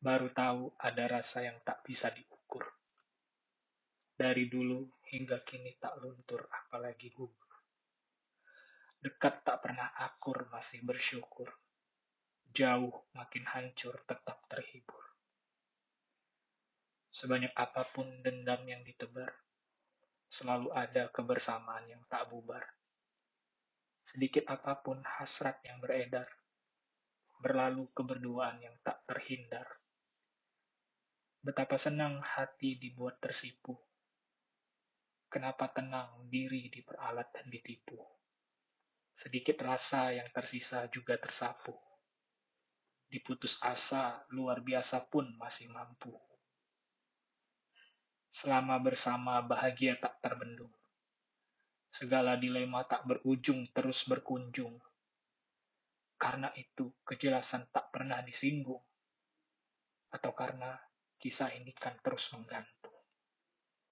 baru tahu ada rasa yang tak bisa diukur. Dari dulu hingga kini tak luntur, apalagi gugur. Dekat tak pernah akur, masih bersyukur. Jauh makin hancur, tetap terhibur. Sebanyak apa pun dendam yang ditebar, selalu ada kebersamaan yang tak bubar. Sedikit apa pun hasrat yang beredar, berlalu keberduaan yang tak terhindar. Betapa senang hati dibuat tersipu. Kenapa tenang diri diperalat dan ditipu. Sedikit rasa yang tersisa juga tersapu. Diputus asa, luar biasa pun masih mampu. Selama bersama bahagia tak terbendung. Segala dilema tak berujung terus berkunjung. Karena itu kejelasan tak pernah disinggung. Atau karena kisah ini kan terus menggantung.